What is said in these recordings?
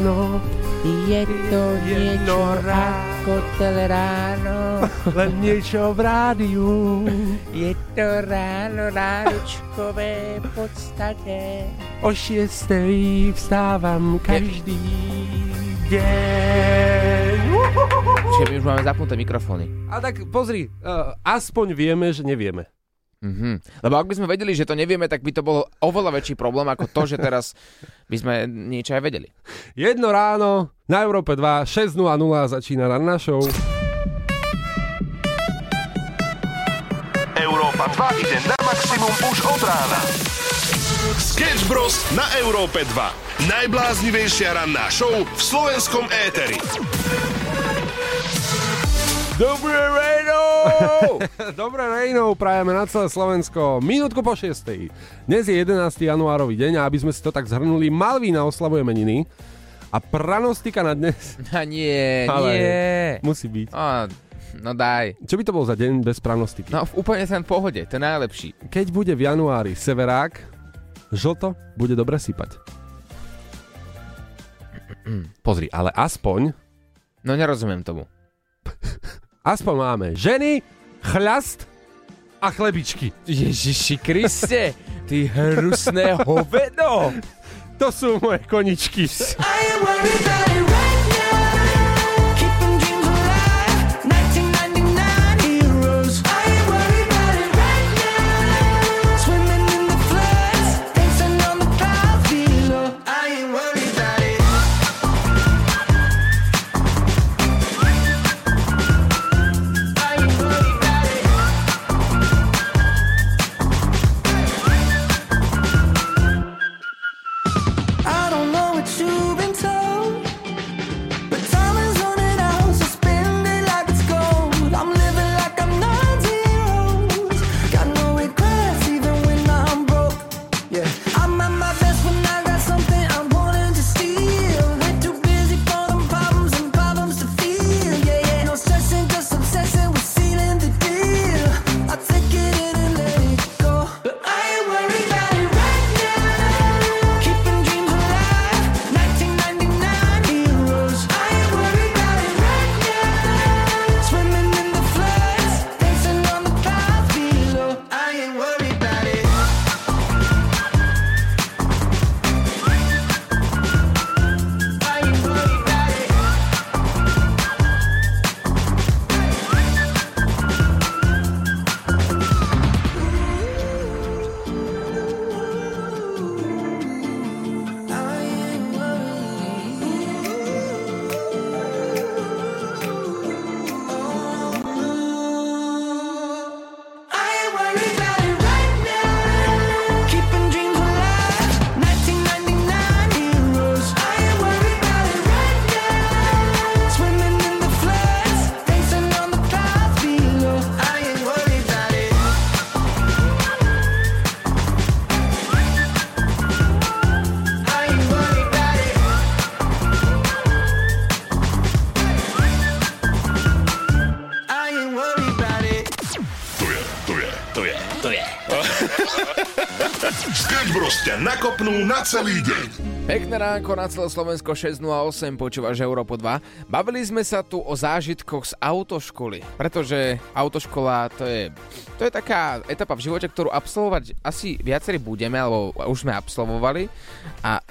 ráno. Je to niečo ráno. ako teleráno. Len niečo v rádiu. Je to ráno rádičkové podstate. O šiestej vstávam každý deň. Čiže my už máme zapnuté mikrofóny. A tak pozri, uh, aspoň vieme, že nevieme. Mhm. Lebo ak by sme vedeli, že to nevieme, tak by to bol oveľa väčší problém ako to, že teraz by sme niečo aj vedeli. Jedno ráno na Európe 2, 6.00 začína ranná show. Európa 2 ide na maximum už od rána. Sketch Bros. na Európe 2. Najbláznivejšia ranná show v slovenskom éteri. Dobré ráno! Dobré rejnou prajeme na celé Slovensko. Minútku po 6. Dnes je 11. januárový deň a aby sme si to tak zhrnuli, Malvína oslavuje meniny a pranostika na dnes A nie, Ale- nie. musí byť. Á, no daj. Čo by to bol za deň bez pranostiky? No v úplne ten pohode, to je najlepší. Keď bude v januári severák, žlto bude dobre sypať. Pozri, ale aspoň, No nerozumiem tomu. aspoň máme ženy, chľast a chlebičky. Ježiši Kriste, ty hrusné hovedo. To sú moje koničky. I nakopnú na celý deň. Pekné ránko na celé Slovensko 608, počúvaš Európo 2. Bavili sme sa tu o zážitkoch z autoškoly, pretože autoškola to je, to je taká etapa v živote, ktorú absolvovať asi viacerí budeme, alebo už sme absolvovali. A e,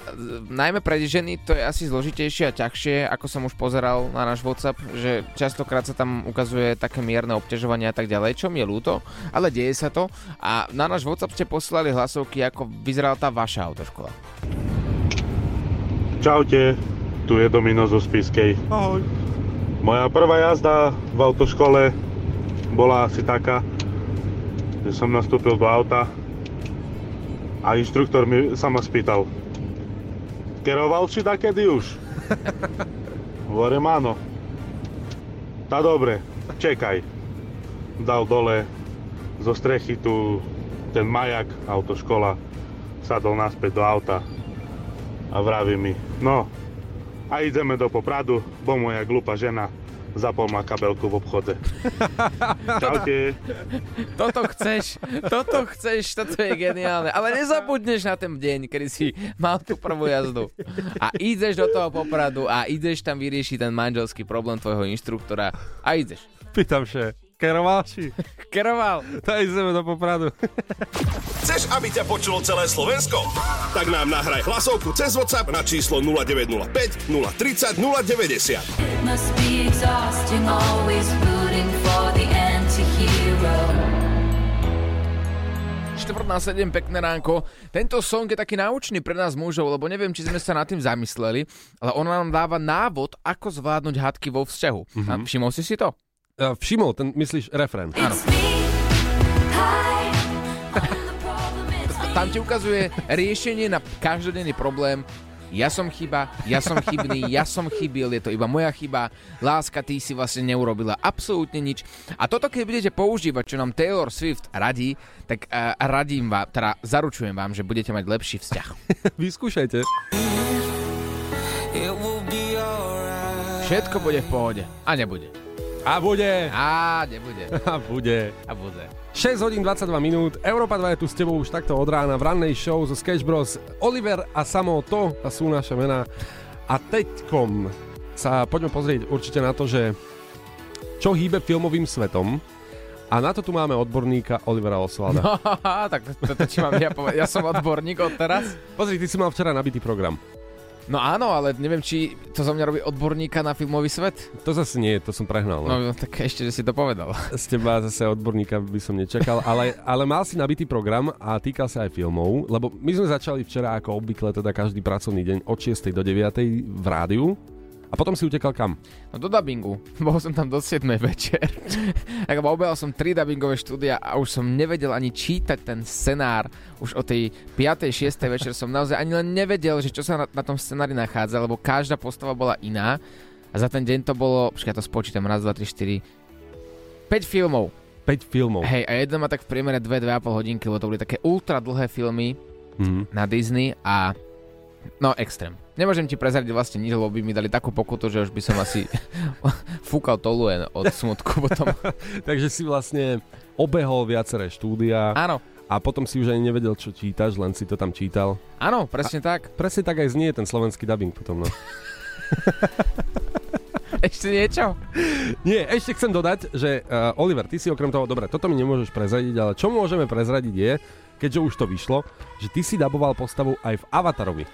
najmä pre ženy to je asi zložitejšie a ťažšie, ako som už pozeral na náš WhatsApp, že častokrát sa tam ukazuje také mierne obťažovanie a tak ďalej, čo mi je ľúto, ale deje sa to. A na náš WhatsApp ste poslali hlasovky, ako vyzerala tá vaša autoškola. Čaute, tu je Domino zo Spiskej. Ahoj. Moja prvá jazda v autoškole bola asi taká, že som nastúpil do auta a inštruktor mi sa ma spýtal Keroval si takedy už? Hovorím áno. Tá dobre, čekaj. Dal dole zo strechy tu ten majak, autoškola, sadol naspäť do auta a vraví mi, no, a ideme do Popradu, bo moja glupa žena zapol ma kabelku v obchode. Čaute. Toto chceš, toto chceš, toto je geniálne. Ale nezabudneš na ten deň, kedy si mal tú prvú jazdu. A ideš do toho popradu a ideš tam vyriešiť ten manželský problém tvojho inštruktora a ideš. Pýtam še, keroval si? Keroval. Daj zeme do popradu. Chceš, aby ťa počulo celé Slovensko? Tak nám nahraj hlasovku cez WhatsApp na číslo 0905 030 090. Must be exhausting, always rooting for the anti-hero. Štvrt na 7, pekné ránko. Tento song je taký náučný pre nás mužov, lebo neviem, či sme sa nad tým zamysleli, ale on nám dáva návod, ako zvládnuť hádky vo vzťahu. Mm-hmm. A všimol si si to? Všimol, ten myslíš refrén. Tam ti ukazuje riešenie na každodenný problém. Ja som chyba, ja som chybný, ja som chybil, je to iba moja chyba. Láska, ty si vlastne neurobila absolútne nič. A toto, keď budete používať, čo nám Taylor Swift radí, tak uh, radím vám, teda zaručujem vám, že budete mať lepší vzťah. Vyskúšajte. Všetko bude v pohode. A nebude. A bude. A nebude. A bude. A bude. 6 hodín 22 minút, Európa 2 je tu s tebou už takto od rána v rannej show zo Sketch Bros. Oliver a Samo, to sú naše mená. A teďkom sa poďme pozrieť určite na to, že čo hýbe filmovým svetom. A na to tu máme odborníka Olivera Oslada. No. tak toto ti mám ja povedať. Ja som odborník od teraz. Pozri, ty si mal včera nabitý program. No áno, ale neviem, či to zo mňa robí odborníka na filmový svet. To zase nie, to som prehnal. No. No tak ešte, že si to povedal. Z teba zase odborníka by som nečakal, ale, ale mal si nabitý program a týkal sa aj filmov, lebo my sme začali včera ako obvykle, teda každý pracovný deň od 6. do 9. v rádiu a potom si utekal kam? No do dubbingu. Bol som tam do 7. večer. tak obehal som 3 dubbingové štúdia a už som nevedel ani čítať ten scenár. Už o tej 5. 6. večer som naozaj ani len nevedel, že čo sa na, na tom scenári nachádza, lebo každá postava bola iná. A za ten deň to bolo, počkaj, ja to spočítam, raz, dva, tri, štyri, 5 filmov. 5 filmov. Hej, a jeden má tak v priemere 2-2,5 hodinky, lebo to boli také ultra dlhé filmy Mhm. na Disney a no extrém. Nemôžem ti prezradiť vlastne nič, lebo by mi dali takú pokutu, že už by som asi fúkal toluen od smutku potom. Takže si vlastne obehol viaceré štúdia Áno, a potom si už ani nevedel, čo čítaš, len si to tam čítal. áno, presne tak. Presne tak aj znie ten slovenský dubbing potom, no. Ešte niečo? Nie, ešte chcem dodať, že uh, Oliver, ty si okrem toho, dobre, toto mi nemôžeš prezradiť, ale čo môžeme prezradiť je, keďže už to vyšlo, že ty si daboval postavu aj v Avatarovi.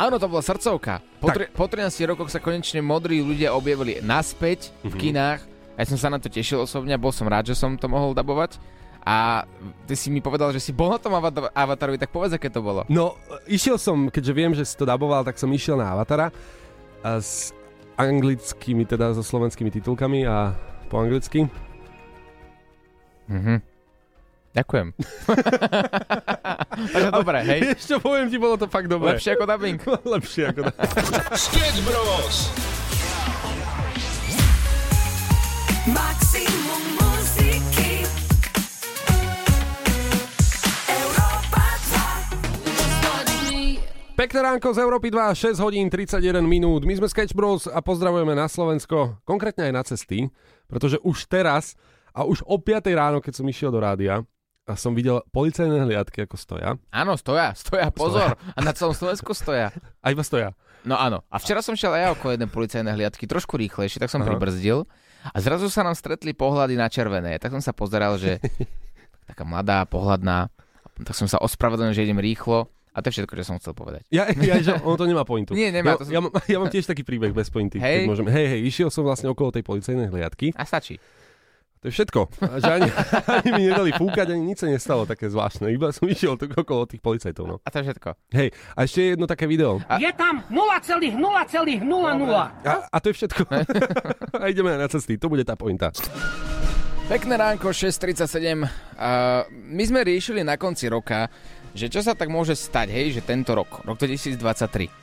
Áno, to bola srdcovka. Po, tri, po 13 rokoch sa konečne modrí ľudia objavili naspäť v kinách. Ja som sa na to tešil osobne, bol som rád, že som to mohol dabovať. A ty si mi povedal, že si bol na tom avata- avatarovi, tak povedz, aké to bolo. No, išiel som, keďže viem, že si to daboval, tak som išiel na Avatara a s anglickými, teda so slovenskými titulkami a po anglicky. Mhm. Ďakujem. Takže dobre, hej. Ešte poviem ti, bolo to fakt dobré. Lepšie ako dubbing. Lepšie ako Sketch Bros. Maximum muziky. Európa 2. Pekné ránko z Európy 2, 6 hodín 31 minút. My sme Sketch Bros a pozdravujeme na Slovensko, konkrétne aj na cesty, pretože už teraz a už o 5 ráno, keď som išiel do rádia, a som videl policajné hliadky, ako stoja. Áno, stoja, stoja, pozor. A na celom Slovensku stoja. A iba stoja. No áno. A včera som šiel aj ja okolo jednej policajné hliadky, trošku rýchlejšie, tak som Aha. pribrzdil. A zrazu sa nám stretli pohľady na červené. Tak som sa pozeral, že taká mladá, pohľadná. Tak som sa ospravedlnil, že idem rýchlo. A to je všetko, čo som chcel povedať. Ja, ja že on to nemá pointu. Nie, nemá, Ja, to som- ja, mám- ja mám tiež taký príbeh bez pointy. Hej. Môžem. Hej, hej, išiel som vlastne okolo tej policajnej hliadky. A stačí. To je všetko. A že ani, ani mi nedali fúkať, ani nič sa nestalo také zvláštne. Iba som išiel tak okolo tých policajtov. No. A to je všetko. Hej, a ešte jedno také video. Je tam 0,0,00. A, a to je všetko. a ideme na cesty, to bude tá pointa. Pekné ránko, 6.37. Uh, my sme riešili na konci roka, že čo sa tak môže stať, hej, že tento rok, rok 2023.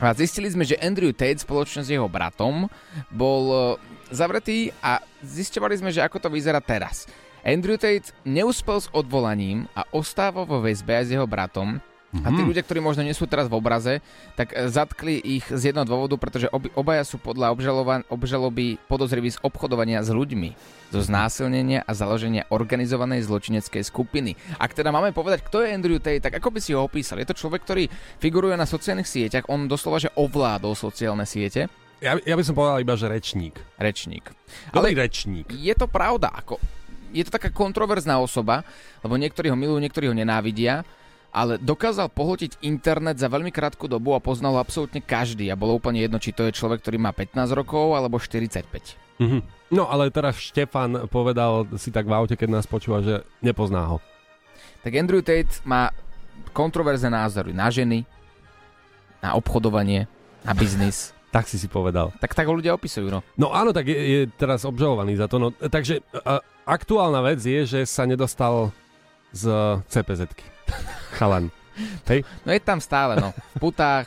A zistili sme, že Andrew Tate spoločne s jeho bratom bol uh, zavretý a zisťovali sme, že ako to vyzerá teraz. Andrew Tate neúspel s odvolaním a ostáva vo väzbe s jeho bratom A tí ľudia, ktorí možno nie sú teraz v obraze, tak e, zatkli ich z jedného dôvodu, pretože obi, obaja sú podľa obžalovan- obžaloby podozriví z obchodovania s ľuďmi, zo znásilnenia a založenia organizovanej zločineckej skupiny. Ak teda máme povedať, kto je Andrew Tate, tak ako by si ho opísal? Je to človek, ktorý figuruje na sociálnych sieťach, on doslova, že ovládol sociálne siete, Ja, ja by som povedal iba, že rečník. rečník. Dobrý Ale rečník. je to pravda, ako, je to taká kontroverzná osoba, lebo niektorí ho milujú, niektorí ho nenávidia, ale dokázal pohltiť internet za veľmi krátku dobu a poznal ho absolútne každý a bolo úplne jedno, či to je človek, ktorý má 15 rokov alebo 45. Mhm. No ale teraz Štefan povedal si tak v aute, keď nás počúva, že nepozná ho. Tak Andrew Tate má kontroverzné názory na ženy, na obchodovanie, na biznis. Tak si si povedal. tak tak ho ľudia opisujú, no. No áno, tak je, je teraz obžalovaný za to. No, takže a, aktuálna vec je, že sa nedostal z CPZ-ky. Chalan. Hej? No je tam stále, no. V putách,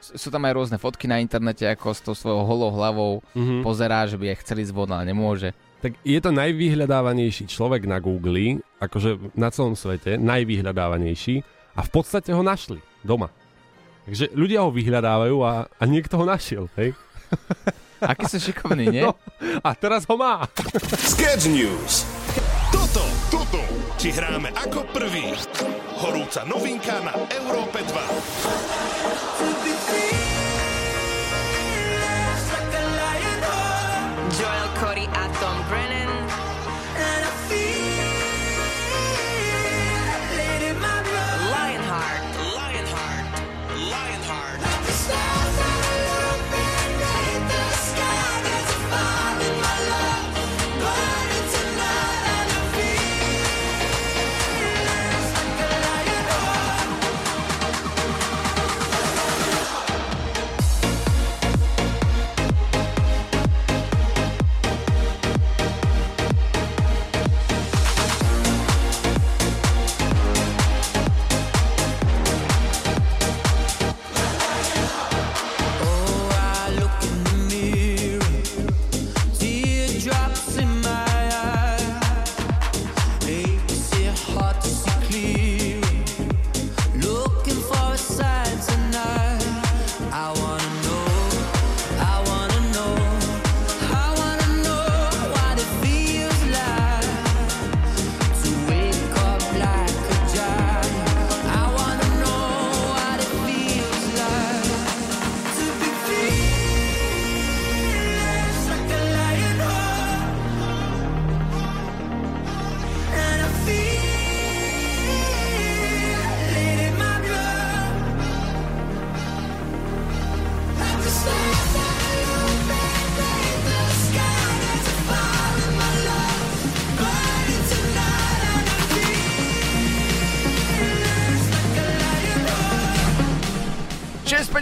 sú tam aj rôzne fotky na internete, ako s tou svojou holou hlavou Mhm. pozerá, že by aj chceli zvon, ale nemôže. Tak je to najvyhľadávanejší človek na Google, akože na celom svete, najvyhľadávanejší a v podstate ho našli doma. Takže ľudia ho vyhľadávajú a, a niekto ho našiel, hej? Aký sú šikovní, nie? No, a teraz ho má. Sketch News. Toto, toto ti hráme ako prvý. Horúca novinka na Európe 2.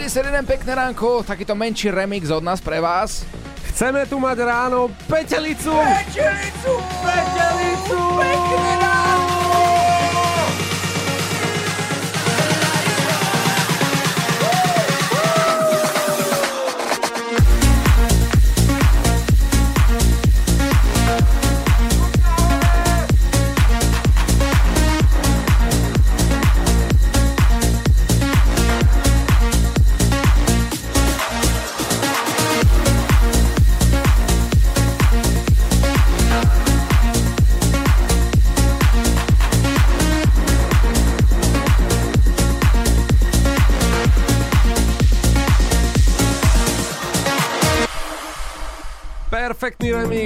51 pekné ránko, takýto menší remix od nás pre vás. Chceme tu mať ráno petelicu! Petelicu! Petelicu! Pekné!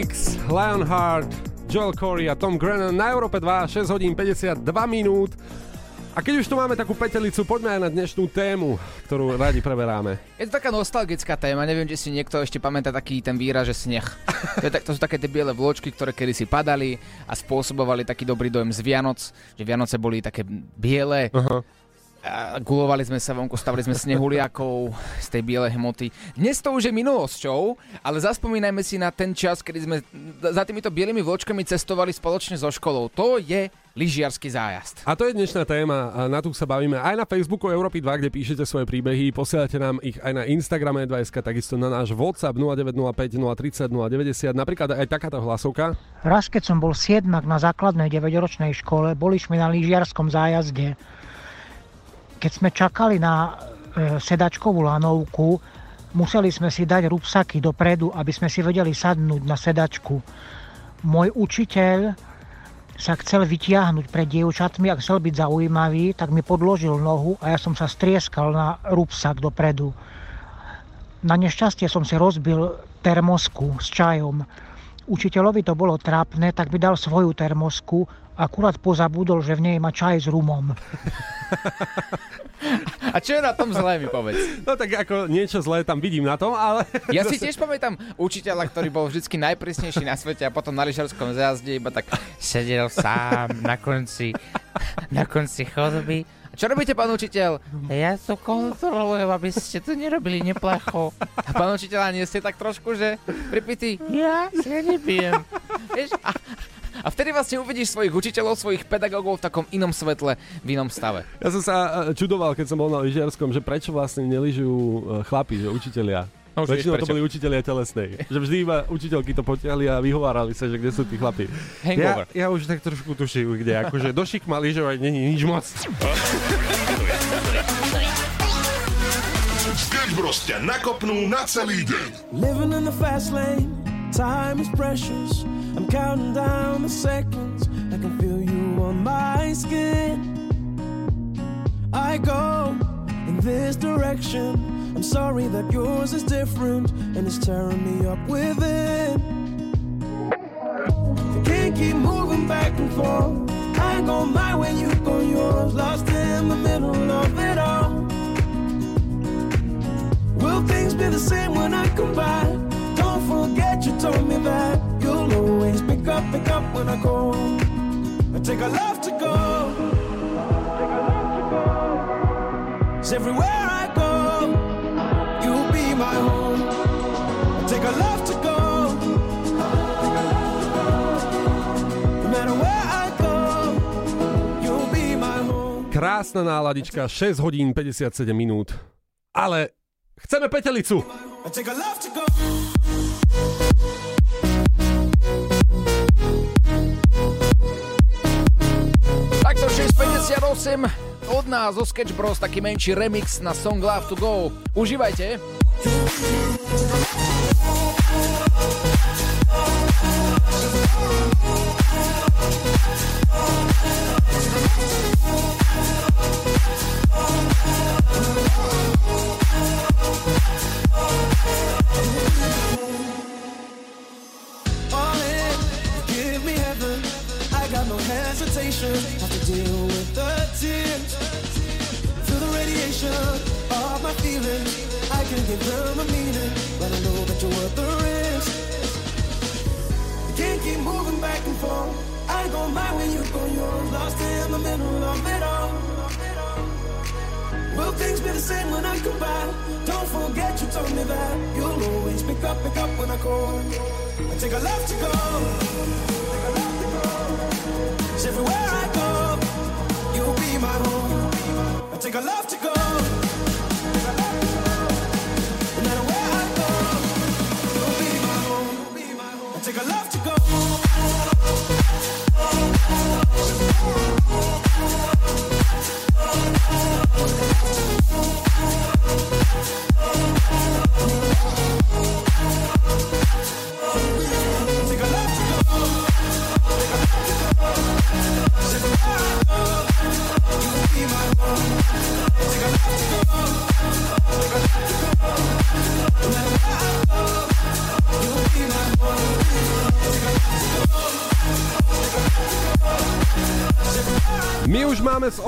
Remix, Lionheart, Joel Corey a Tom Grennan na Európe 2, 6 hodín 52 minút. A keď už tu máme takú petelicu, poďme aj na dnešnú tému, ktorú radi preberáme. Je to taká nostalgická téma, neviem, či si niekto ešte pamätá taký ten výraz, že sneh. To, je, to sú také tie biele vločky, ktoré kedysi padali a spôsobovali taký dobrý dojem z Vianoc, že Vianoce boli také biele. Aha. Gulovali sme sa vonku, stavili sme snehuliakov z tej bielej hmoty. Dnes to už je minulosťou, ale zaspomínajme si na ten čas, kedy sme za týmito bielými vločkami cestovali spoločne so školou. To je lyžiarsky zájazd. A to je dnešná téma, na tú sa bavíme aj na Facebooku Európy 2, kde píšete svoje príbehy, posielate nám ich aj na Instagrame 2 takisto na náš WhatsApp 0905 030 090, napríklad aj takáto hlasovka. Raz, keď som bol siedmak na základnej 9-ročnej škole, boli sme na lyžiarskom zájazde. Keď sme čakali na e, sedačkovú lanovku, museli sme si dať rúbsaky dopredu, aby sme si vedeli sadnúť na sedačku. Môj učiteľ sa chcel vytiahnuť pred dievčatmi a chcel byť zaujímavý, tak mi podložil nohu a ja som sa strieskal na rúbsak dopredu. Na nešťastie som si rozbil termosku s čajom. Učiteľovi to bolo trápne, tak mi dal svoju termosku, akurát pozabudol, že v nej má čaj s rumom. A čo je na tom zlé, mi povedz? No tak ako niečo zlé tam vidím na tom, ale... Ja si tiež pamätám učiteľa, ktorý bol vždy najprísnejší na svete a potom na lyžarskom zjazde iba tak Sedel sám na konci, na konci chodby. Čo robíte, pán učiteľ? Ja to kontrolujem, aby ste to nerobili neplacho. A pán učiteľ, nie ste tak trošku, že pripitý? Ja si nepijem. Vieš, a, a vtedy vlastne uvidíš svojich učiteľov, svojich pedagógov v takom inom svetle, v inom stave. Ja som sa e, čudoval, keď som bol na lyžiarskom, že prečo vlastne neližujú e, chlapi, že učitelia. No, Väčšinou to boli učitelia telesnej. Že vždy iba učiteľky to potiahli a vyhovárali sa, že kde sú tí chlapi. Hangover. Ja, ja už tak trošku tuším, kde. Akože do šikma lyžovať není nič moc. Sketch Bros ťa nakopnú na celý deň. Living in the fast lane, time is precious. I'm counting down the seconds. I can feel you on my skin. I go in this direction. I'm sorry that yours is different and it's tearing me up within. I can't keep moving back and forth. I go my way, you go yours. Lost in the middle of it all. Will things be the same when I come back? Don't forget you told me that you'll always pick up, pick up when I go. I take a love to go. Cause everywhere I go, you'll be my home. I take a love to go. No go. Krásna náladička, 6 hodín 57 minút. Ale chceme petelicu. I take a love to go. 6.58 od nás zo Sketch Bros taký menší remix na song Love to Go. Užívajte. Hesitation. Have to deal with the tears. Feel the radiation of my feelings. I can give them a meaning, but I know that you're worth the risk. Can't keep moving back and forth. I go my way, you go yours. Lost in the middle of it all. Will things be the same when I come back? Don't forget you told me that you'll always pick up, pick up when I call. I take a love to go. Take a love to go. 'Cause everywhere I go, you'll be my home. I take a love to go.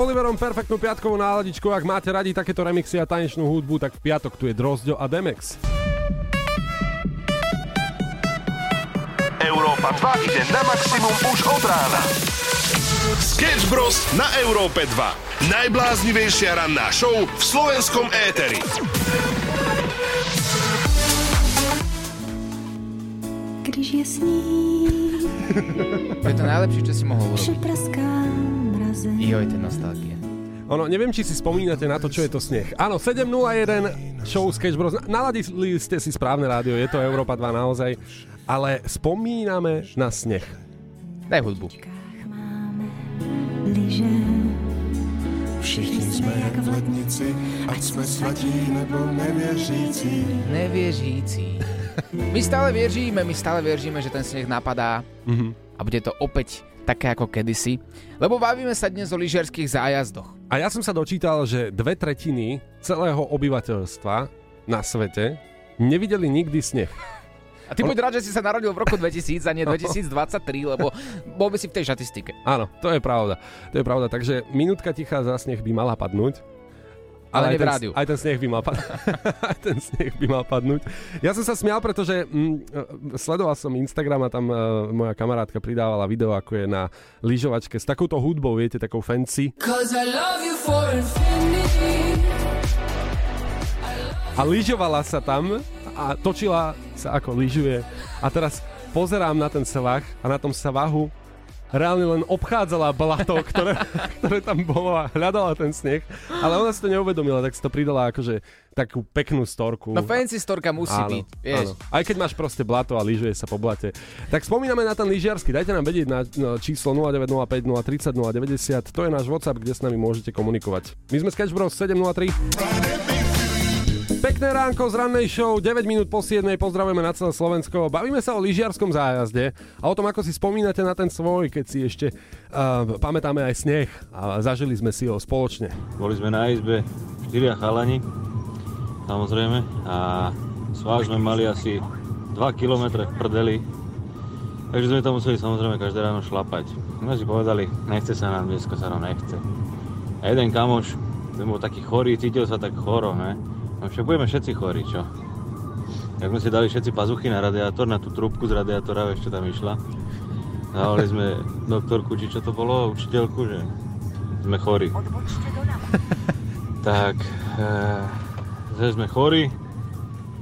Oliverom perfektnú piatkovú náladičku. Ak máte radi takéto remixy a tanečnú hudbu, tak v piatok tu je Drozďo a Demex. Európa 2 ide na maximum už od rána. Sketch Bros. na Európe 2. Najbláznivejšia ranná show v slovenskom éteri. Když je sníh, To je to najlepšie, čo si mohol urobiť. Joj, to je nostalgia. Ono, neviem, či si spomínate na to, čo je to sneh. Áno, 7.01 show Sketch Bros. Naladili ste si správne rádio, je to Európa 2 naozaj. Ale spomíname na sneh. Daj hudbu. Všichni jsme jak v lednici, ať jsme svatí nebo nevěřící. Nevieřící. My stále věříme, my stále věříme, že ten sneh napadá Mhm. A bude to opäť také ako kedysi. Lebo bavíme sa dnes o lyžiarských zájazdoch. A ja som sa dočítal, že dve tretiny celého obyvateľstva na svete nevideli nikdy sneh. A ty buď rád, že si sa narodil v roku 2000 a nie 2023, lebo bol by si v tej štatistike. Áno, to je pravda. To je pravda. Takže minútka tichá za sneh by mala padnúť. Ale aj nie v ten, rádiu. aj ten sneh by mal padnúť. aj ten sneh by mal padnúť. Ja som sa smial, pretože mm, e, sledoval som Instagram a tam uh, moja kamarátka pridávala video, ako je na lyžovačke s takouto hudbou, viete, takou fancy. Cause I love you for infinity. A lyžovala sa tam a točila sa ako lyžuje. A teraz pozerám na ten svah a na tom svahu reálne len obchádzala blato, ktoré, ktoré tam bolo a hľadala ten sneh. Ale ona si to neuvedomila, tak si to pridala akože takú peknú storku. No fancy storka musí Áno, byť, vieš. áno. Aj keď máš proste blato a lyžuje sa po blate. Tak spomíname na ten lyžiarsky. Dajte nám vedieť na, číslo 0905 030 090. To je náš WhatsApp, kde s nami môžete komunikovať. My sme Sketch Bros 703. Pekné ránko z rannej show, 9 minút po 7. Pozdravujeme na celé Slovensko. Bavíme sa o lyžiarskom zájazde a o tom, ako si spomínate na ten svoj, keď si ešte uh, pamätáme aj sneh a zažili sme si ho spoločne. Boli sme na izbe, štyria chalani, samozrejme, a svár sme mali asi 2 km v prdeli, takže sme tam museli samozrejme každé ráno šlapať. My si povedali, nechce sa nám, dneska sa nám nechce. A jeden kamoš, ten bol taký chorý, cítil sa tak choro, ne? No však budeme všetci chorí, čo? Tak sme si dali všetci pazuchy na radiátor, na tú trúbku z radiátora, ešte tam išla. Zavolali sme doktorku, či čo to bolo, učiteľku, že sme chorí. tak, e, že sme chorí,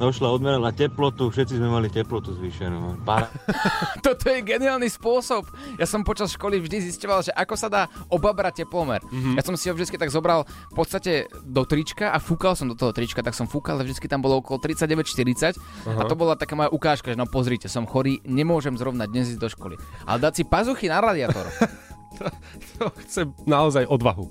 došla odmerala teplotu, všetci sme mali teplotu zvýšenú. Toto je geniálny spôsob. Ja som počas školy vždy zistoval, že ako sa dá obabrať teplomer. Mm-hmm. Ja som si ho vždy tak zobral v podstate do trička a fúkal som do toho trička, tak som fúkal, ale vždy tam bolo okolo 39-40 a Aha. to bola taká moja ukážka, že no pozrite, som chorý, nemôžem zrovna dnes ísť do školy. Ale dať si pazuchy na radiátor. To chce naozaj odvahu.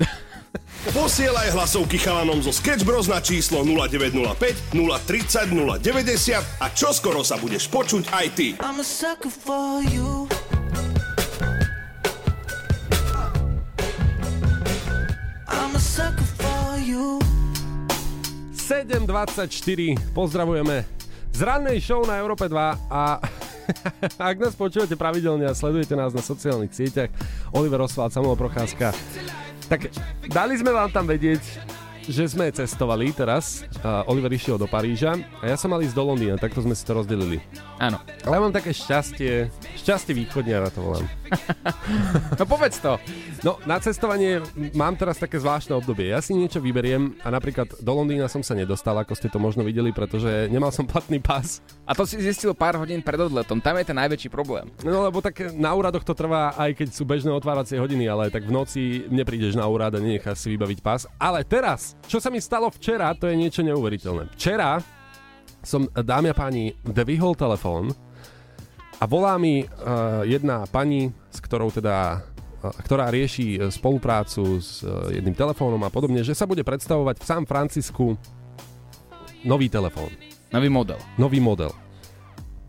Posielaj hlasovky chalanom zo Sketch Bros na číslo 0905 030 090 a čoskoro sa budeš počuť aj ty. I'm a sucker for you. I'm a sucker for you. 7.24, pozdravujeme z rannej show na Európe 2 a ak nás počúvate pravidelne a sledujete nás na sociálnych sieťach, Oliver Oswald, Samuel Procházka, tak dali sme vám tam vedieť, že sme cestovali teraz. Uh, Oliver išiel do Paríža a ja som mal ísť do Londýna, takto sme si to rozdelili. Áno. Ale mám také šťastie, šťastie východniara to volám. No povedz to. No, na cestovanie mám teraz také zvláštne obdobie. Ja si niečo vyberiem a napríklad do Londýna som sa nedostal, ako ste to možno videli, pretože nemal som platný pás. A to si zistil pár hodín pred odletom. Tam je ten najväčší problém. No lebo tak na úradoch to trvá, aj keď sú bežné otváracie hodiny, ale tak v noci neprídeš na úrad a nenecháš si vybaviť pás. Ale teraz, čo sa mi stalo včera, to je niečo neuveriteľné. Včera som, dámy a páni, dvihol telefón a volá mi uh, jedna pani, s ktorou teda uh, ktorá rieši uh, spoluprácu s uh, jedným telefónom a podobne, že sa bude predstavovať v San Francisku nový telefón. Nový model. Nový model.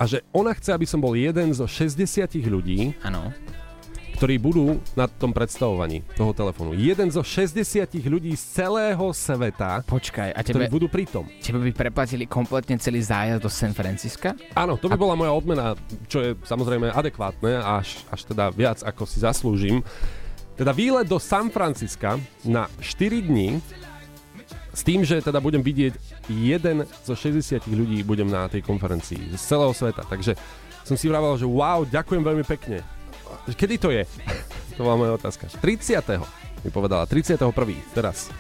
A že ona chce, aby som bol jeden zo 60 ľudí, Áno. Ktorí budú na tom predstavovaní toho telefónu. Jeden zo 60 ľudí z celého sveta, Počkaj, a ktorí tebe, budú pritom. tebe by preplatili kompletne celý zájazd do San Francisca? Áno, to by bola moja odmena, čo je samozrejme adekvátne, až, až teda viac, ako si zaslúžim. Teda výlet do San Francisca na 4 dní s tým, že teda budem vidieť jeden zo 60 ľudí budem na tej konferencii z celého sveta. Takže som si vravel, že wow, ďakujem veľmi pekne. Kedy to je? to bola moja otázka. 30. mi povedala, 31. teraz.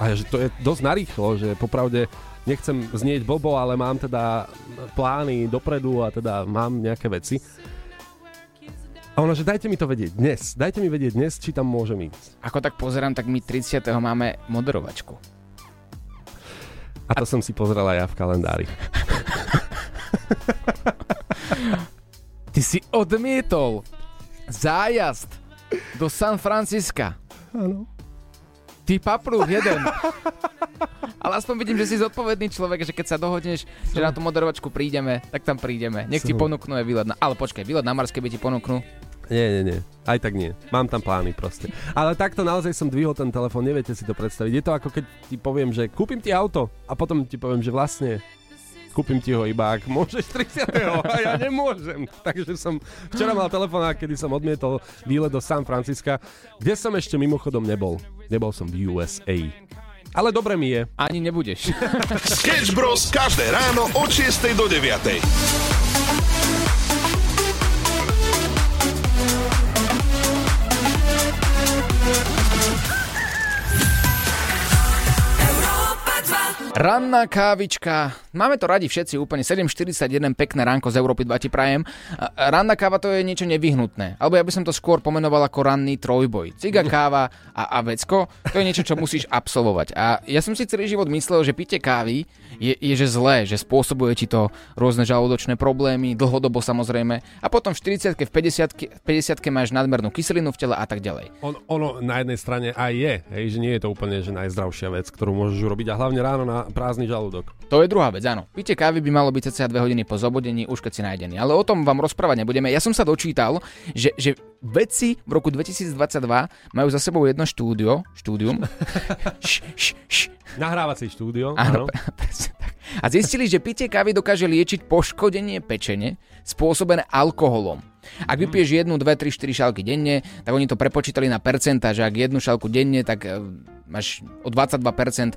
A že to je dosť narýchlo, že popravde nechcem znieť blbo, ale mám teda plány dopredu a teda mám nejaké veci. A ona, že dajte mi to vedieť dnes, dajte mi vedieť dnes, či tam môžem ísť. Ako tak pozerám, tak my 30. máme moderovačku. A to som si pozrela ja v kalendári. Ty si odmietol zájazd do San Francisca. Áno. Ty Ty papru, jeden. Ale aspoň vidím, že si zodpovedný človek, že keď sa dohodneš, že na tú moderovačku prídeme, tak tam prídeme. Nech ti Som. ponúknú aj výlet na... Ale počkaj, výlet na Marske by ti ponúknú. Nie, nie, nie. Aj tak nie. Mám tam plány proste. Ale takto naozaj som dvihol ten telefón, neviete si to predstaviť. Je to ako keď ti poviem, že kúpim ti auto a potom ti poviem, že vlastne kúpim ti ho iba ak môžeš 30. a ja nemôžem. Takže som včera mal telefonát, kedy som odmietol výlet do San Francisca, kde som ešte mimochodom nebol. Nebol som v USA. Ale dobre mi je. Ani nebudeš. Sketch Bros. každé ráno od 6 do 9. Ranná kávička. Máme to radi všetci úplne. 7.41, pekné ránko z Európy 2 ti prajem. Ranná káva to je niečo nevyhnutné. Alebo ja by som to skôr pomenoval ako ranný trojboj. Ciga, káva a, vecko, to je niečo, čo musíš absolvovať. A ja som si celý život myslel, že pitie kávy je, je že zlé, že spôsobuje ti to rôzne žalúdočné problémy, dlhodobo samozrejme. A potom v 40 v 50 v 50 máš nadmernú kyselinu v tele a tak ďalej. On, ono na jednej strane aj je, hej, že nie je to úplne že najzdravšia vec, ktorú môžeš urobiť a hlavne ráno na prázdny žalúdok. To je druhá vec, áno. Pitie kávy by malo byť cca 2 hodiny po zobodení, už keď si nájdený. Ale o tom vám rozprávať nebudeme. Ja som sa dočítal, že, že vedci v roku 2022 majú za sebou jedno štúdio, štúdium, š, š, š, Nahrávacie štúdio, Áno, áno. A zistili, že pitie kávy dokáže liečiť poškodenie pečene spôsobené alkoholom. Ak vypiješ jednu, dve, tri, štyri šálky denne, tak oni to prepočítali na percenta, že ak jednu šálku denne, tak e, máš o 22% e,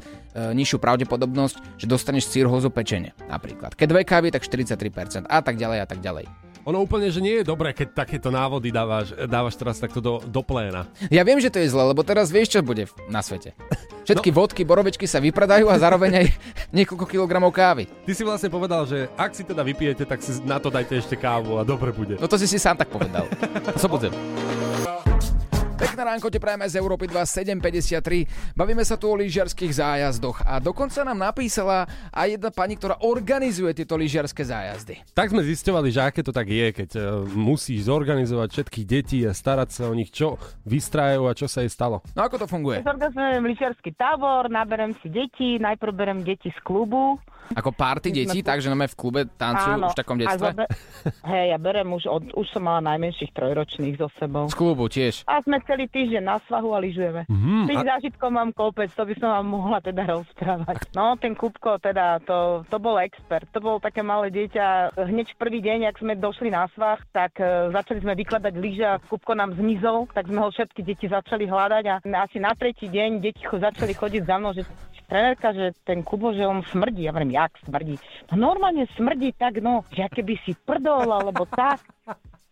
nižšiu pravdepodobnosť, že dostaneš cirhózu pečene napríklad. Keď dve kávy, tak 43% a tak ďalej a tak ďalej. Ono úplne, že nie je dobré, keď takéto návody dávaš, dávaš teraz takto do, do pléna. Ja viem, že to je zle, lebo teraz vieš, čo bude na svete. Všetky no. vodky, borovečky sa vypredajú a zároveň aj niekoľko kilogramov kávy. Ty si vlastne povedal, že ak si teda vypijete, tak si na to dajte ešte kávu a dobre bude. No to si si sám tak povedal. Sobodzem. Pekné ránko te prajeme z Európy 2 753. Bavíme sa tu o lyžiarských zájazdoch a dokonca nám napísala aj jedna pani, ktorá organizuje tieto lyžiarske zájazdy. Tak sme zisťovali, že aké to tak je, keď uh, musíš zorganizovať všetky deti a starať sa o nich, čo vystrajú a čo sa jej stalo. No ako to funguje? Zorganizujem lyžiarsky tábor, naberem si deti, najprv berem deti z klubu. Ako party sme detí, tu- takže máme v klube tancujú už v takom detstve? zobe- Hej, ja berem už, od, už som mala najmenších trojročných so sebou. Z klubu tiež. A sme celý týždeň na svahu a lyžujeme. Mhm, Tých a- zážitkov mám kopec, to by som vám mohla teda rozprávať. No, ten Kupko, teda, to, to bol expert. To bol také malé dieťa. Hneď v prvý deň, ak sme došli na svah, tak e, začali sme vykladať lyže a Kupko nám zmizol, tak sme ho všetky deti začali hľadať a asi na tretí deň deti cho- začali chodiť za mnou, že trenérka, že ten Kubo, že on smrdí. Ja hovorím, jak smrdí? No normálne smrdí tak, no, že keby si prdol, alebo tak.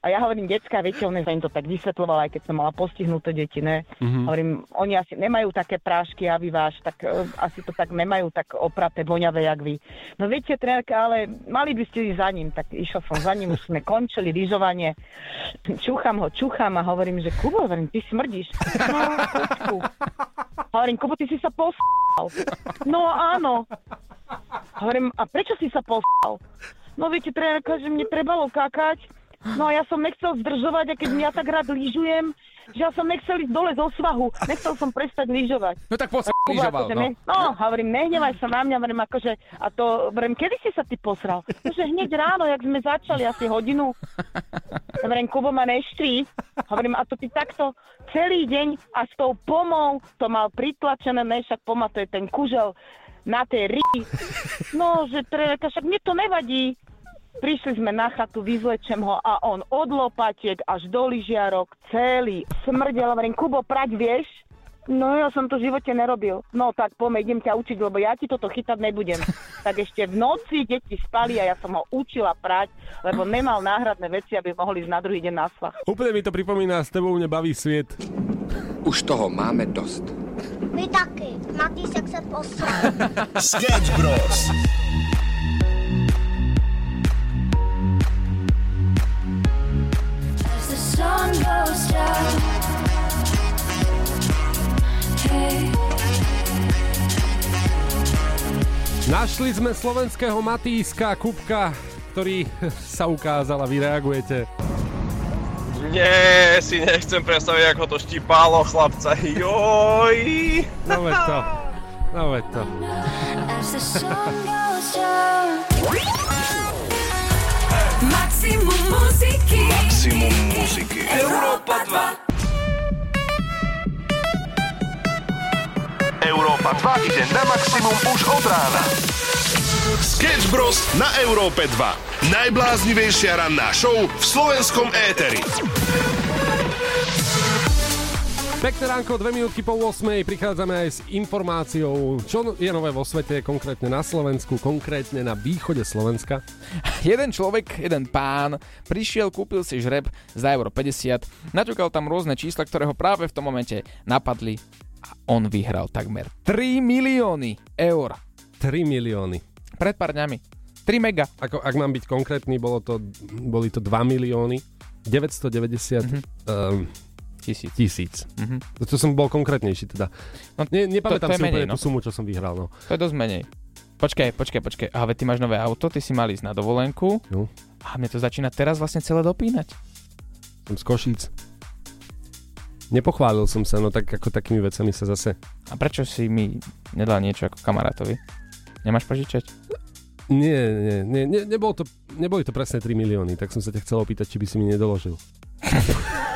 A ja hovorím, detská, viete, on sa im to tak vysvetloval, aj keď som mala postihnuté deti, ne? Mhm. Hovorím, oni asi nemajú také prášky, a vy váš, tak e, asi to tak nemajú tak opraté, voňavé, jak vy. No viete, trenérka, ale mali by ste ísť za ním, tak išiel som za ním, už sme končili lyžovanie. Čúcham ho, čúcham a hovorím, že Kubo, hovorím, ty smrdíš. No, počku. Hovorím, Kubo, ty si sa pos***al. No áno. Hovorím, a prečo si sa pos***al? No viete, trenérka, že mne trebalo kakať. No a ja som nechcel zdržovať a keď ja tak rád lyžujem, že ja som nechcel ísť dole zo svahu. Nechcel som prestať lyžovať. No tak poď sa lyžoval, akože no. ne- no, hovorím, nehnevaj sa na mňa, hovorím, akože, a to, hovorím, kedy si sa ty posral? No, že hneď ráno, jak sme začali, asi hodinu. Hovorím, Kubo ma neštví. Hovorím, a to ty takto celý deň a s tou pomou to mal pritlačené, ne, však poma to je ten kužel na tej ri. No, že trenérka, však mne to nevadí. Prišli sme na chatu, vyzlečem ho a on od lopatiek až do lyžiarok celý smrdel. Hovorím, Kubo, prať vieš? No ja som to v živote nerobil. No tak poďme, idem ťa učiť, lebo ja ti toto chytať nebudem. Tak ešte v noci deti spali a ja som ho učila prať, lebo nemal náhradné veci, aby mohli ísť na druhý deň na svah. Úplne mi to pripomína, s tebou mne baví sviet. Už toho máme dosť. Vy taky. Matýsek se posral. Sketch Bros. Našli sme slovenského Matýska Kupka, ktorý sa ukázal a vy reagujete. Nie, si nechcem predstaviť, ako to štípalo chlapca. Joj. No veď to. No veď to. Maximum muziky. Maximum muziky. Európa 2. Európa 2 ide na maximum už od rána. Sketch Bros. na Európe 2. Najbláznivejšia ranná show v slovenskom éteri. Pekné ránko, dve minútky po 8. Prichádzame aj s informáciou, čo je nové vo svete, konkrétne na Slovensku, konkrétne na východe Slovenska. Jeden človek, jeden pán, prišiel, kúpil si žreb za euro 50, naťukal tam rôzne čísla, ktoré ho práve v tom momente napadli a on vyhral takmer 3 milióny eur. 3 milióny. Pred pár dňami. 3 mega. Ako, ak mám byť konkrétny, bolo to, boli to 2 milióny 990 mm-hmm. um, tisíc. tisíc. Mhm. To som bol konkrétnejší teda. No, Ne, nepamätám to- to si menej, úplne no. tú sumu, čo som vyhral. No. To je dosť menej. Počkaj, počkaj, počkaj. A ty máš nové auto, ty si mal ísť na dovolenku. Jo. A mne to začína teraz vlastne celé dopínať. Som z Košíc. Nepochválil som sa, no tak ako takými vecami sa zase... A prečo si mi nedal niečo ako kamarátovi? Nemáš požičať? Nie, nie, nie, nie nebol to, neboli to presne 3 milióny, tak som sa ťa chcel opýtať, či by si mi nedoložil.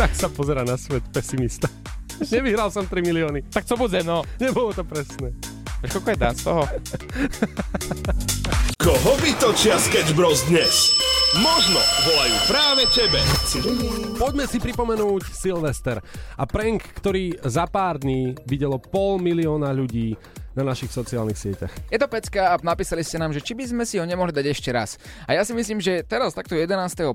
tak sa pozera na svet pesimista. Nevyhral som 3 milióny. Tak co bude, no? Nebolo to presné. Vieš, koľko je dán z toho? Koho vytočia Sketch Bros dnes? Možno volajú práve tebe. Poďme si pripomenúť Silvester a prank, ktorý za pár dní videlo pol milióna ľudí na našich sociálnych sieťach. Je to pecka a napísali ste nám, že či by sme si ho nemohli dať ešte raz. A ja si myslím, že teraz takto 11.1.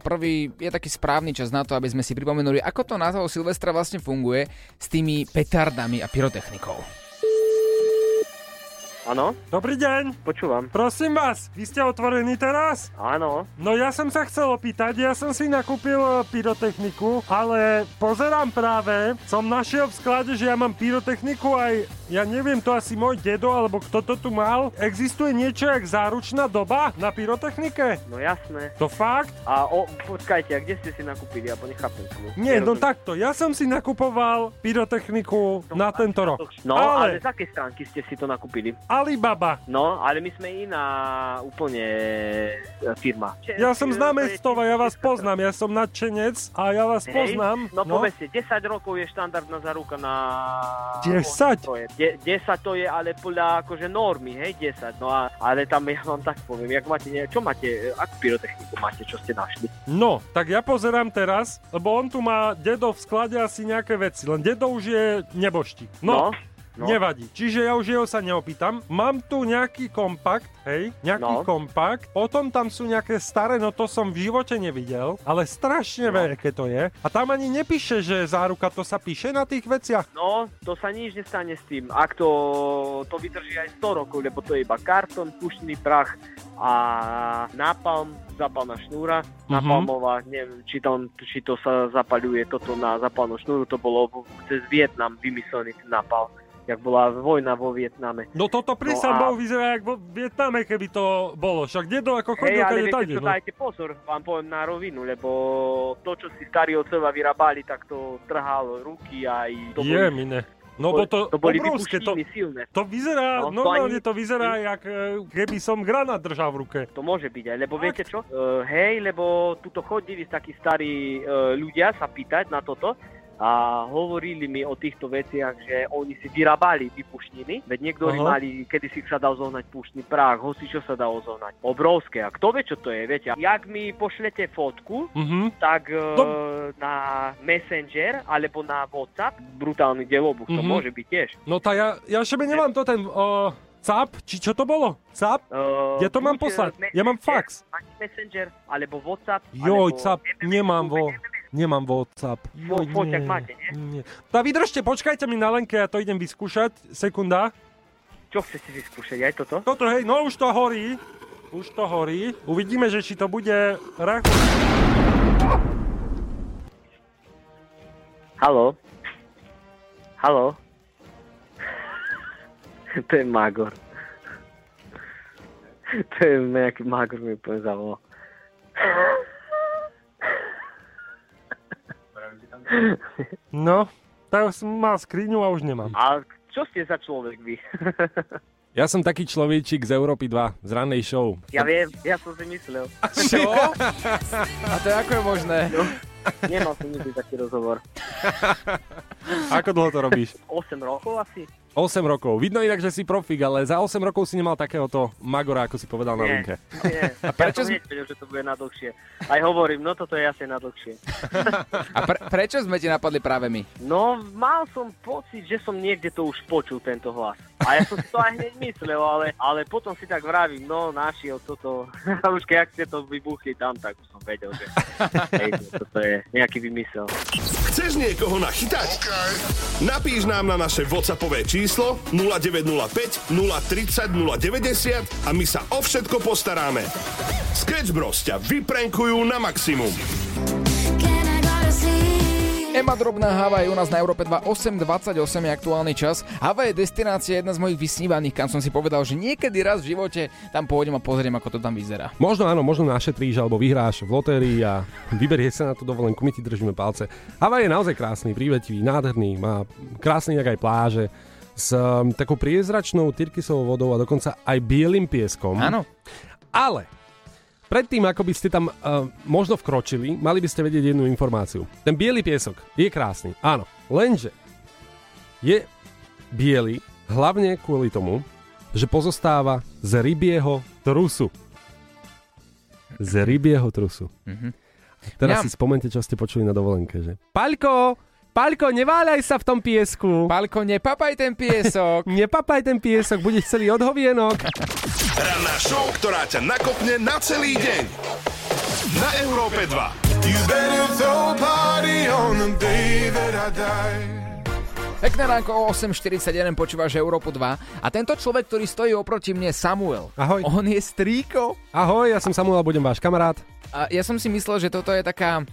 je taký správny čas na to, aby sme si pripomenuli, ako to na toho Silvestra vlastne funguje s tými petardami a pyrotechnikou. Áno? Dobrý deň. Počúvam. Prosím vás, vy ste otvorení teraz? Áno. No ja som sa chcel opýtať, ja som si nakúpil e, pyrotechniku, ale pozerám práve, som našiel v sklade, že ja mám pyrotechniku aj, ja neviem, to asi môj dedo, alebo kto to tu mal. Existuje niečo jak záručná doba na pyrotechnike? No jasné. To fakt? A o, počkajte, a kde ste si nakúpili? Ja nechápem tomu. Nie, no takto, ja som si nakupoval pyrotechniku na tento rok. No, ale... ale z akej stránky ste si to nakúpili? Alibaba. No, ale my sme iná úplne firma. Ja som z námestova, ja vás poznám, ja som nadšenec a ja vás Hej, poznám. No, povedzte, 10 rokov je štandardná záruka na... 10? De, 10 to je ale podľa akože normy, hej, 10. No a, ale tam ja vám tak poviem, jak máte, čo máte, akú pyrotechniku máte, čo ste našli? No, tak ja pozerám teraz, lebo on tu má dedo v sklade asi nejaké veci, len dedo už je neboštík. No, No, no. nevadí. Čiže ja už jeho sa neopýtam. Mám tu nejaký kompakt, hej, nejaký No. kompakt, potom tam sú nejaké staré, no to som v živote nevidel, ale strašne No. veľké to je. A tam ani nepíše, že záruka, to sa píše na tých veciach. No, to sa nič nestane s tým. Ak to, to vydrží aj 100 rokov, lebo to je iba kartón, pušný prach a nápalm, zapalná šnúra, Mhm. napalmová, neviem, či, tam, či to sa zapaľuje toto na zapalnú šnúru, to bolo cez Vietnam vymyslený ten nápal, jak bola vojna vo Vietname. No toto pri No a- vyzerá, jak vo Vietname, keby to bolo. Však dedo ako chodil, Hej, ale viete tade, čo, no. dajte pozor, vám poviem na rovinu, lebo to, čo si starí otcovia vyrábali, tak to trhalo ruky aj... To Je, boli- mine. No bo to, to boli obrovské, to, silné. to vyzerá, No, to normálne ani- to vyzerá, jak e, keby som granát držal v ruke. To môže byť aj, lebo viete čo? Uh, hej, lebo tuto chodili takí starí uh, ľudia sa pýtať na toto a hovorili mi o týchto veciach, že oni si vyrábali vypušniny, veď niektorí Aha. mali, kedy si sa dal zohnať pušný prach, hoci čo sa dalo zohnať. Obrovské. A kto vie, čo to je, viete? Jak mi pošlete fotku, Mhm. tak uh, na Messenger alebo na WhatsApp, brutálny delobuch, to Mhm. môže byť tiež. No tak ja, ja šebe nemám to ten o, CAP, či čo to bolo? CAP? Uh, Kde to mám poslať? Ja mám fax. Messenger, alebo WhatsApp, Joj, alebo CAP, nemám vo... Nemám WhatsApp. Fo- foťak nie, máte, nie? nie. Tak vydržte, počkajte mi na lenke, ja to idem vyskúšať. Sekunda. Čo chcete si skúšať, aj toto? Toto, hej, no už to horí. Už to horí. Uvidíme, že či to bude rach... Haló? Haló? to je Magor. to je nejaký Magor mi úplne No, tak som mal skriňu a už nemám. A čo ste za človek vy? Ja som taký človečík z Európy 2, z rannej show. ja viem, ja som si myslel. Čo? A to je ako je možné? Nemal som nikdy taký rozhovor. Ako dlho to robíš? 8 rokov asi? 8 rokov. Vidno inak, že si profik, ale za 8 rokov si nemal takéhoto magora, ako si povedal na Nie, linke. nie. A prečo ja som sme- nevedel, že to bude na dlhšie. Aj hovorím, no toto je asi na dlhšie. A pre, prečo sme ti napadli práve my? No, mal som pocit, že som niekde to už počul, tento hlas. A ja som si to aj hneď myslel, ale, ale potom si tak vravím, no, našiel toto. Už keď ste to vybuchli tam, tak už som vedel, že hej, toto je nejaký vymysel. Chceš niekoho nachytať? Napíš nám na naše WhatsAppové číslo 0905 030 090 a my sa o všetko postaráme. Sketch Bros ťa vyprenkujú na maximum. Ema Drobná Havaj u nás na Európe 2 8.28 je aktuálny čas. Havaj je destinácia jedna z mojich vysnívaných, kam som si povedal, že niekedy raz v živote tam pôjdem a pozriem, ako to tam vyzerá. Možno áno, možno našetríš alebo vyhráš v lotérii a vyberieš sa na tú dovolenku, my ti držíme palce. Havaj je naozaj krásny, prívetivý, nádherný, má krásny jak aj pláže s um, takou priezračnou tyrkysovou vodou a dokonca aj bielým pieskom. Áno. Ale predtým, ako by ste tam uh, možno vkročili, mali by ste vedieť jednu informáciu. Ten biely piesok je krásny, áno, lenže je biely hlavne kvôli tomu, že pozostáva z rybieho trusu. Z rybieho trusu. Mhm. Teraz Ňam. si spomente, čo ste počuli na dovolenke, že? Paľko, Paľko, neváľaj sa v tom piesku. Paľko, nepapaj ten piesok. Nepapaj ten piesok, budeš celý od hovienok. Ranná show, ktorá ťa nakopne na celý deň. Na Európe 2. You better throw a party on the day that I die. Pekné ránko o 8.41 počúvaš Európu 2 a tento človek, ktorý stojí oproti mne, Samuel. Ahoj. On je strýko. Ahoj, ja som Samuel, budem váš kamarát. A ja som si myslel, že toto je taká...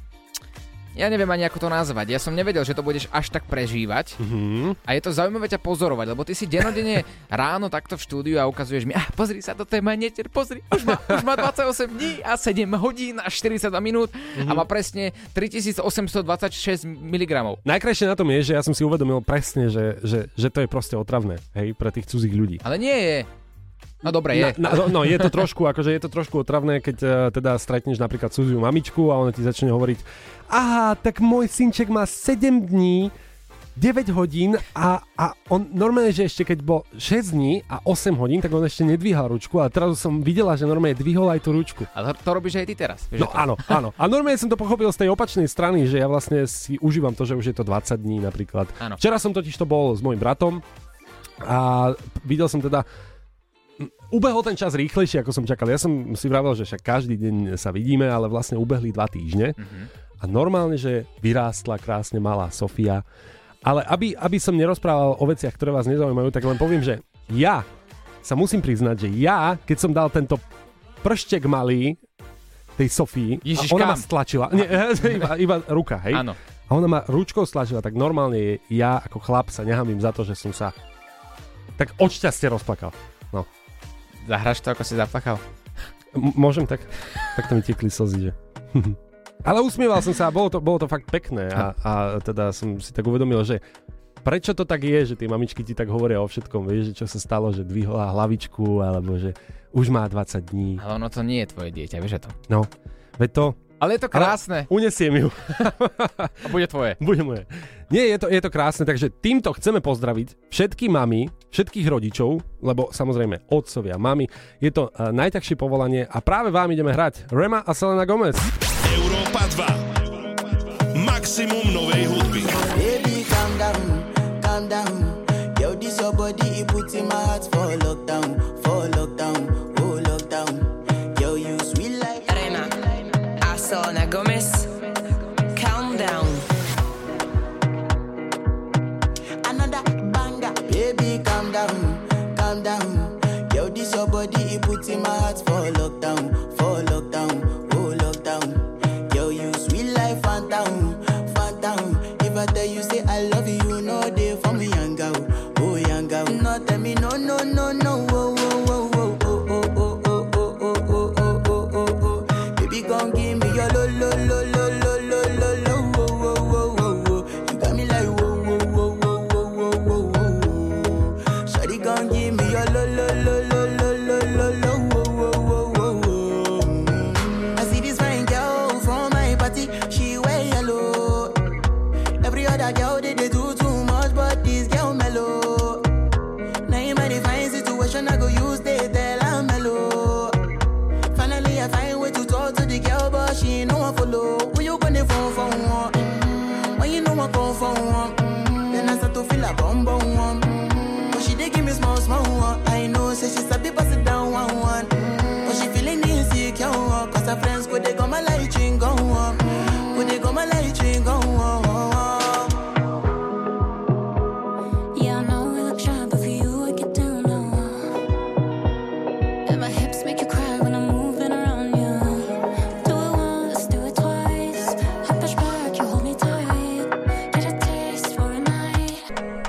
Ja neviem ani ako to nazvať. Ja som nevedel, že to budeš až tak prežívať. Mm-hmm. A je to zaujímavé ťa pozorovať, lebo ty si denodene ráno takto v štúdiu a ukazuješ mi, ah, pozri sa, toto je môj netier, pozri, už má, už má 28 dní a 7 hodín a 42 minút a má presne 3826 mg. Najkrajšie na tom je, že ja som si uvedomil presne, že, že, že to je proste otravné, hej, pre tých cudzích ľudí. Ale nie je. No dobre, je. Na, na, no, je to trošku, akože je to trošku otravné, keď uh, teda stretneš napríklad cudziu mamičku a ona ti začne hovoriť aha, tak môj synček má 7 dní, 9 hodín a, a on normálne, že ešte keď bol 6 dní a 8 hodín, tak on ešte nedvíhal ručku a teraz som videla, že normálne dvihol aj tú ručku. Ale to, to robíš aj ty teraz. Vieš, No to... áno, áno. A normálne som to pochopil z tej opačnej strany, že ja vlastne si užívam to, že už je to 20 dní napríklad. Áno. Včera som totiž to bol s môjim bratom a videl som teda Ubehol ten čas rýchlejšie, ako som čakal. Ja som si vravel, že však každý deň sa vidíme, ale vlastne ubehli dva týždne. Mhm. A normálne, že vyrástla krásne malá Sofia. Ale aby, aby som nerozprával o veciach, ktoré vás nezaujímajú, tak len poviem, že ja sa musím priznať, že ja, keď som dal tento prštek malý tej Sofii, Ježiš, a ona ma kam? stlačila, nie, iba, iba ruka, hej? Áno. A ona ma ručkou stlačila, tak normálne ja ako chlap sa nehamím za to, že som sa tak od šťastia rozplakal. Zahraš to, ako si zaplakal? M- môžem tak? Tak to mi tiekli slzy, že? Ale usmieval som sa a bolo to, bolo to fakt pekné a, a teda som si tak uvedomil, že prečo to tak je, že tie mamičky ti tak hovoria o všetkom, vieš, že čo sa stalo, že dvihla hlavičku alebo že už má 20 dní. Ale ono to nie je tvoje dieťa, vieš to. No, veď to... Ale je to krásne. Ale unesiem ju. A bude tvoje. Bude moje. Nie, je to, je to krásne, takže týmto chceme pozdraviť všetky mamy, všetkých rodičov, lebo samozrejme otcovia, mamy, je to uh, najťažšie povolanie a práve vám ideme hrať Rema a Selena Gomez. Európa 2. Maximum novej hudby. Baby, calm down, calm down. Yo, this your body, it puts in my heart for lockdown, body, it puts in my heart for lockdown,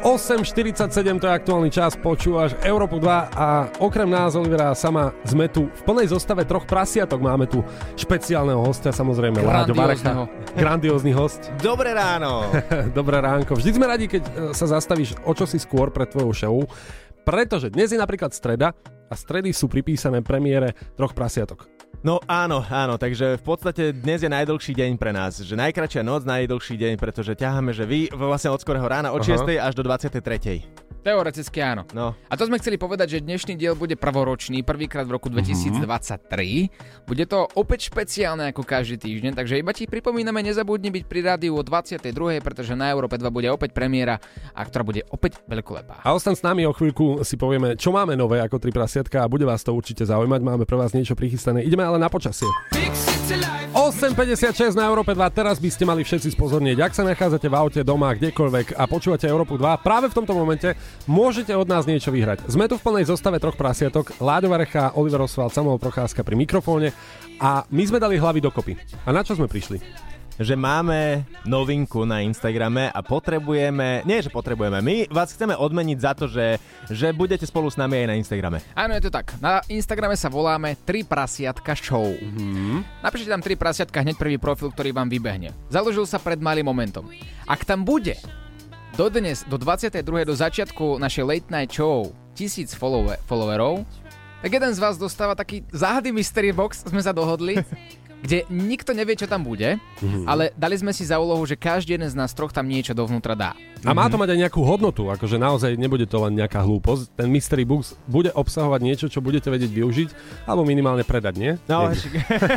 8.47 to je aktuálny čas, počúvaš Európu 2 a okrem nás Olivera sama sme tu v plnej zostave troch prasiatok. Máme tu špeciálneho hostia, samozrejme Láďo. Varecha. Grandiózny host. Dobré ráno. Dobré ránko. Vždy sme radi, keď e, sa zastavíš o čosi skôr pred tvojou show, pretože dnes je napríklad streda a stredy sú pripísané premiére troch prasiatok. No áno, áno, takže v podstate dnes je najdlhší deň pre nás, že najkračšia noc, najdlhší deň, pretože ťaháme, že vy vlastne od skorého rána od Aha. 6. až do 23. Teoreticky áno. No. A to sme chceli povedať, že dnešný diel bude prvoročný, prvýkrát v roku Mhm. 2023. Bude to opäť špeciálne ako každý týždeň, takže iba ti pripomíname, nezabudni byť pri rádiu o 22. pretože na Európe 2 bude opäť premiéra, a ktorá bude opäť veľkolepá. A ostan s nami o chvíľku si povieme, čo máme nové ako tri prasiatka a bude vás to určite zaujímať. Máme pre vás niečo prichystané. Ideme ale na počasie. 8.56 na Európe 2, teraz by ste mali všetci spozornieť, ak sa nachádzate v aute, doma, kdekoľvek a počúvate Európu 2, práve v tomto momente môžete od nás niečo vyhrať. Sme tu v plnej zostave troch prasiatok, Láďo Varecha, Oliver Oswald, Samuel Procházka pri mikrofóne a my sme dali hlavy dokopy. A na čo sme prišli? Že máme novinku na Instagrame a potrebujeme, nie že potrebujeme, my vás chceme odmeniť za to, že, že budete spolu s nami aj na Instagrame. Áno, je to tak. Na Instagrame sa voláme 3 prasiatka show. Mm-hmm. Napíšte tam 3 prasiatka hneď prvý profil, ktorý vám vybehne. Založil sa pred malým momentom. Ak tam bude do dnes, do 22. do začiatku našej late night show tisíc follower, followerov, tak jeden z vás dostáva taký záhady mystery box, sme sa dohodli, kde nikto nevie, čo tam bude, Mhm. ale dali sme si za úlohu, že každý jeden z nás troch tam niečo dovnútra dá. A má to mať aj nejakú hodnotu, akože naozaj nebude to len nejaká hlúposť. Ten mystery box bude obsahovať niečo, čo budete vedieť využiť, alebo minimálne predať, nie? No,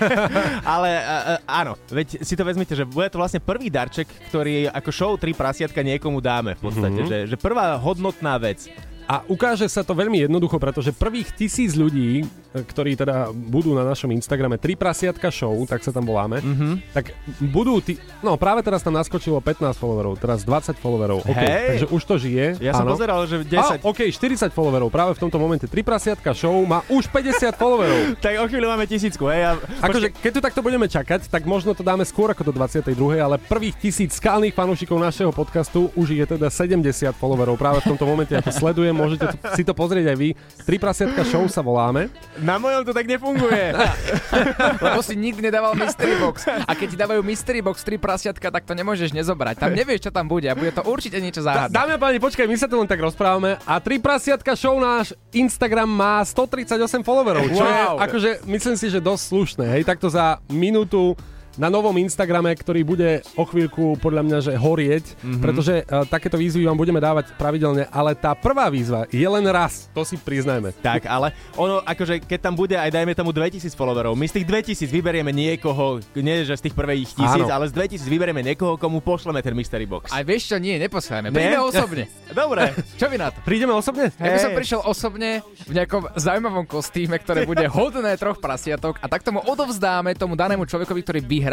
ale a, áno, veď si to vezmite, že bude to vlastne prvý darček, ktorý ako show 3 prasiatka niekomu dáme v podstate, Mhm. že, že prvá hodnotná vec. A ukáže sa to veľmi jednoducho, pretože prvých tisíc ľudí, ktorí teda budú na našom Instagrame 3 prasiatka show, tak sa tam voláme, mm-hmm. tak budú tí... No práve teraz tam naskočilo 15 followerov, teraz 20 followerov. OK, Hej. takže už to žije. Ja som áno. pozeral, že A, 10. OK, 40 followerov, práve v tomto momente 3 prasiatka show má už 50 followerov. tak o chvíľu máme tisícku, hej. A... Akože, keď tu takto budeme čakať, tak možno to dáme skôr ako do 22. ale prvých tisíc skalných fanúšikov našeho podcastu už je teda 70 followerov. Práve v tomto momente ja to sledujem, môžete si to pozrieť aj vy. Tri prasiatka show sa voláme. Na mojom to tak nefunguje. Lebo si nikdy nedával mystery box. A keď ti dávajú mystery box 3 prasiatka, tak to nemôžeš nezobrať. Tam nevieš, čo tam bude a bude to určite niečo záhadné. Dámy a páni, počkaj, my sa tu len tak rozprávame. A tri prasiatka show náš Instagram má 138 followerov, čo je Wow. akože, myslím si, že dosť slušné. Hej, takto za minútu na novom Instagrame, ktorý bude o chvíľku podľa mňa, že horieť, Mhm. mm-hmm. pretože uh, takéto výzvy vám budeme dávať pravidelne, ale tá prvá výzva je len raz, to si priznajme. Tak, ale ono, akože keď tam bude aj dajme tomu 2000 followerov, my z tých 2000 vyberieme niekoho, nie že z tých prvých tisíc, Áno. ale z 2000 vyberieme niekoho, komu pošleme ten mystery box. Aj vieš čo, nie, neposlajeme. Ne? Príďme osobne. Dobre. Čo vy na to? Prídeme osobne? Ja by som prišiel osobne v nejakom zaujímavom kostýme, ktoré bude hodné troch prasiatok a tak tomu odovzdáme tomu danému človekovi, ktorý vyhrá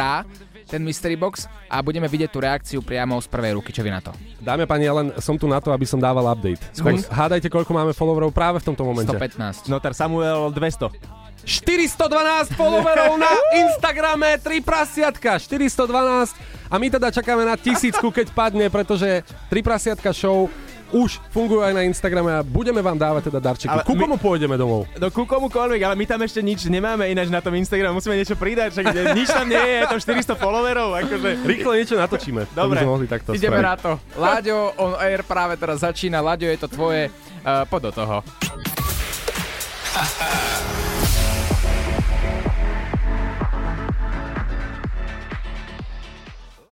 ten mystery box a budeme vidieť tú reakciu priamo z prvej ruky. Čo vy na to? Dámy a páni, ja len som tu na to, aby som dával update. Skús. Tak hádajte, koľko máme followerov práve v tomto momente. 115. Notar Samuel 200. 412 followerov na Instagrame, 3 prasiatka, 412 a my teda čakáme na tisícku, keď padne, pretože 3 prasiatka show už fungujú aj na Instagrame a budeme vám dávať teda darčeky. Ale Ku my- komu pôjdeme domov? No ku komukoľvek, ale my tam ešte nič nemáme ináč na tom Instagrame, musíme niečo pridať, však nič tam nie je, je tam 400 followerov, akože... Rýchlo niečo natočíme. To Dobre. sme mohli takto Ideme spraviť. na to. Láďo on air práve teraz začína. Láďo, je to tvoje. Uh, poď do toho.